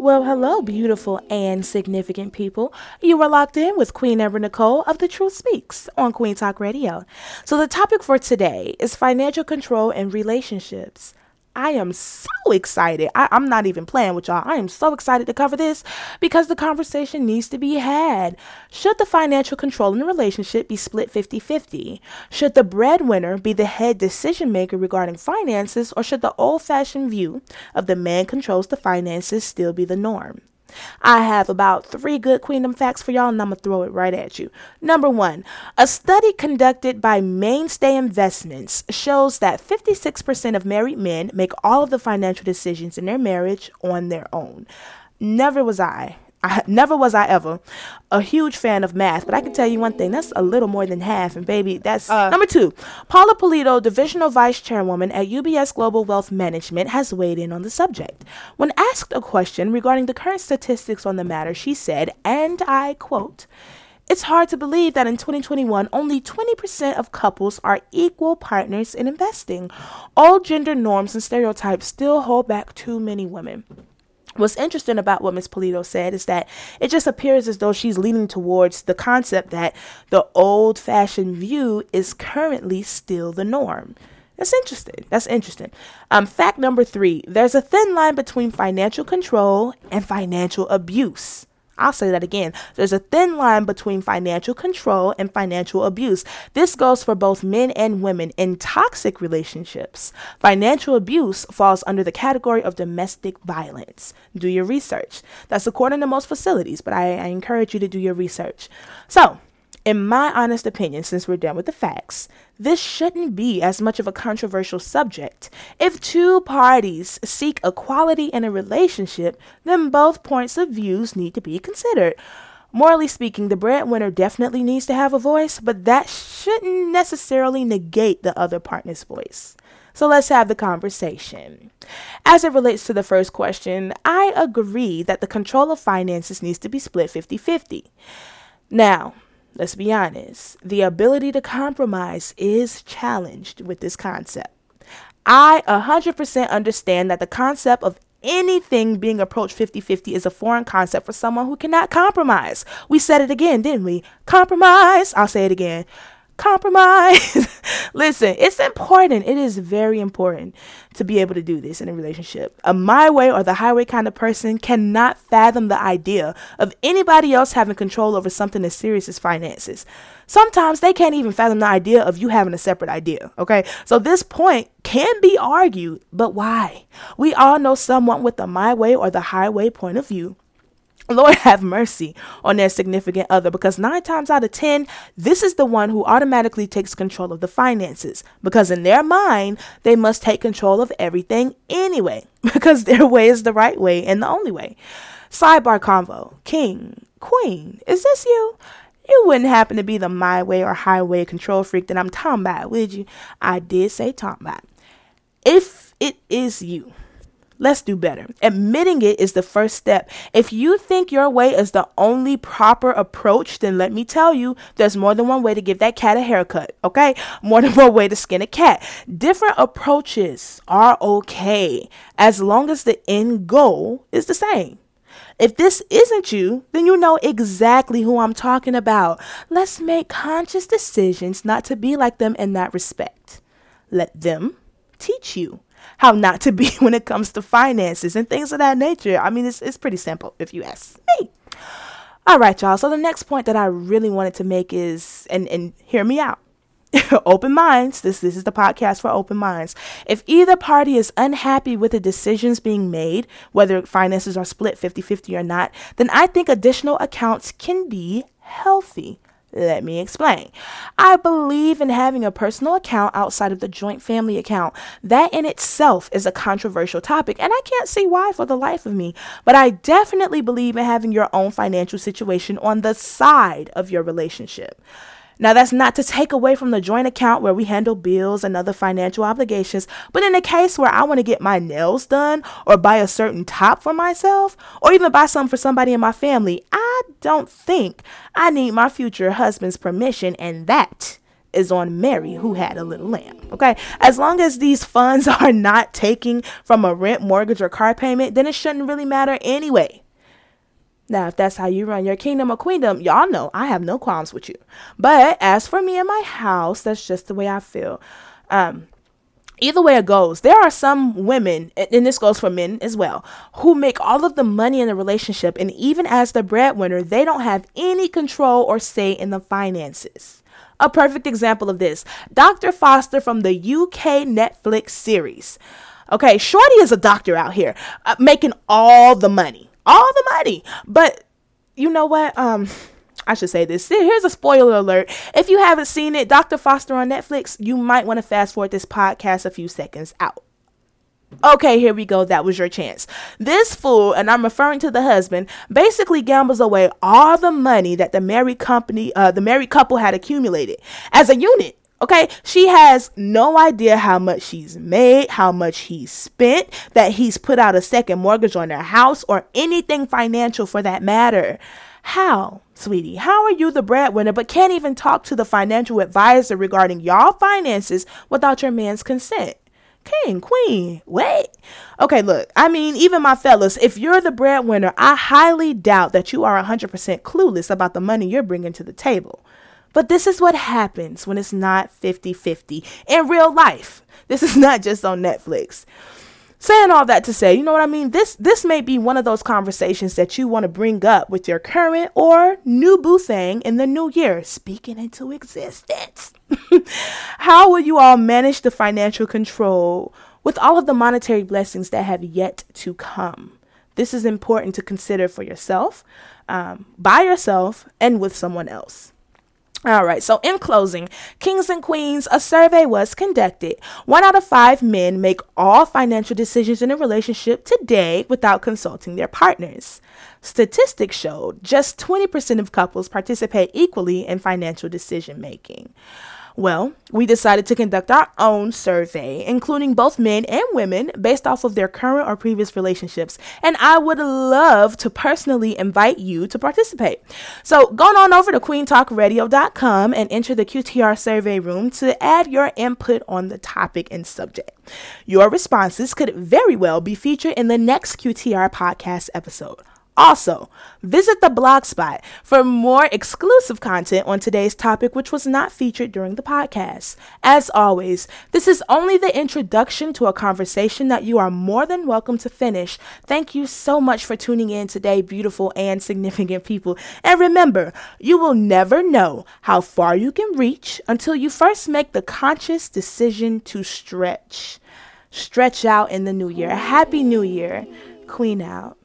Well, hello, beautiful and significant people. You are locked in with Queen Amber Nicole of The Truth Speaks on Queen Talk Radio. So, the topic for today is financial control and relationships. I am so excited. I, am not even playing with y'all. I am so excited to cover this because the conversation needs to be had. Should the financial control in the relationship be split 50 50? Should the breadwinner be the head decision maker regarding finances, or should the old fashioned view of the man controls the finances still be the norm? I have about three good Queendom facts for y'all, and I'm going to throw it right at you. Number one, a study conducted by Mainstay Investments shows that 56% of married men make all of the financial decisions in their marriage on their own. Never was I I never was I ever a huge fan of math, but I can tell you one thing: that's a little more than half. And baby, that's uh, number two. Paula Polito, divisional vice chairwoman at UBS Global Wealth Management, has weighed in on the subject. When asked a question regarding the current statistics on the matter, she said, and I quote. It's hard to believe that in 2021, only 20% of couples are equal partners in investing. All gender norms and stereotypes still hold back too many women. What's interesting about what Ms. Polito said is that it just appears as though she's leaning towards the concept that the old fashioned view is currently still the norm. That's interesting. That's interesting. Um, fact number three there's a thin line between financial control and financial abuse. I'll say that again. There's a thin line between financial control and financial abuse. This goes for both men and women in toxic relationships. Financial abuse falls under the category of domestic violence. Do your research. That's according to most facilities, but I, I encourage you to do your research. So, in my honest opinion, since we're done with the facts, this shouldn't be as much of a controversial subject. If two parties seek equality in a relationship, then both points of views need to be considered. Morally speaking, the breadwinner definitely needs to have a voice, but that shouldn't necessarily negate the other partner's voice. So let's have the conversation. As it relates to the first question, I agree that the control of finances needs to be split 50 50. Now, let's be honest, the ability to compromise is challenged with this concept. I 100% understand that the concept of anything being approached 50 50 is a foreign concept for someone who cannot compromise. We said it again, didn't we? Compromise. I'll say it again compromise. Listen, it's important. It is very important to be able to do this in a relationship. A my way or the highway kind of person cannot fathom the idea of anybody else having control over something as serious as finances. Sometimes they can't even fathom the idea of you having a separate idea. Okay. So this point can be argued, but why? We all know someone with the my way or the highway point of view Lord have mercy on their significant other because nine times out of ten, this is the one who automatically takes control of the finances because in their mind, they must take control of everything anyway because their way is the right way and the only way. Sidebar convo King, Queen, is this you? You wouldn't happen to be the my way or highway control freak that I'm talking about, would you? I did say talking about. If it is you, Let's do better. Admitting it is the first step. If you think your way is the only proper approach, then let me tell you, there's more than one way to give that cat a haircut, okay? More than one way to skin a cat. Different approaches are okay as long as the end goal is the same. If this isn't you, then you know exactly who I'm talking about. Let's make conscious decisions not to be like them in that respect. Let them teach you how not to be when it comes to finances and things of that nature. I mean, it's, it's pretty simple if you ask me. All right, y'all. So the next point that I really wanted to make is, and, and hear me out. open minds. This this is the podcast for open minds. If either party is unhappy with the decisions being made, whether finances are split 50-50 or not, then I think additional accounts can be healthy. Let me explain. I believe in having a personal account outside of the joint family account. That in itself is a controversial topic, and I can't see why for the life of me. But I definitely believe in having your own financial situation on the side of your relationship. Now, that's not to take away from the joint account where we handle bills and other financial obligations, but in a case where I want to get my nails done or buy a certain top for myself or even buy something for somebody in my family, don't think I need my future husband's permission, and that is on Mary, who had a little lamb. Okay. As long as these funds are not taking from a rent, mortgage, or car payment, then it shouldn't really matter anyway. Now, if that's how you run your kingdom or queendom, y'all know I have no qualms with you. But as for me and my house, that's just the way I feel. Um, either way it goes, there are some women, and this goes for men as well, who make all of the money in the relationship, and even as the breadwinner, they don't have any control or say in the finances. A perfect example of this Dr. Foster from the UK Netflix series. Okay, Shorty is a doctor out here uh, making all the money all the money. But you know what? Um, I should say this. Here's a spoiler alert. If you haven't seen it, Dr. Foster on Netflix, you might want to fast forward this podcast a few seconds out. Okay, here we go. That was your chance. This fool, and I'm referring to the husband, basically gambles away all the money that the married company, uh, the married couple had accumulated as a unit. Okay, she has no idea how much she's made, how much he's spent, that he's put out a second mortgage on their house, or anything financial for that matter. How, sweetie? How are you the breadwinner but can't even talk to the financial advisor regarding y'all finances without your man's consent? King, queen, wait. Okay, look, I mean, even my fellas, if you're the breadwinner, I highly doubt that you are 100% clueless about the money you're bringing to the table. But this is what happens when it's not 50 50 in real life. This is not just on Netflix. Saying all that to say, you know what I mean? This this may be one of those conversations that you want to bring up with your current or new boo thing in the new year, speaking into existence. How will you all manage the financial control with all of the monetary blessings that have yet to come? This is important to consider for yourself, um, by yourself, and with someone else. All right, so in closing, kings and queens, a survey was conducted. One out of five men make all financial decisions in a relationship today without consulting their partners. Statistics showed just 20% of couples participate equally in financial decision making. Well, we decided to conduct our own survey, including both men and women, based off of their current or previous relationships. And I would love to personally invite you to participate. So go on over to queentalkradio.com and enter the QTR survey room to add your input on the topic and subject. Your responses could very well be featured in the next QTR podcast episode. Also, visit the blogspot for more exclusive content on today's topic, which was not featured during the podcast. As always, this is only the introduction to a conversation that you are more than welcome to finish. Thank you so much for tuning in today, beautiful and significant people. And remember, you will never know how far you can reach until you first make the conscious decision to stretch. Stretch out in the new year. Happy New Year. Queen out.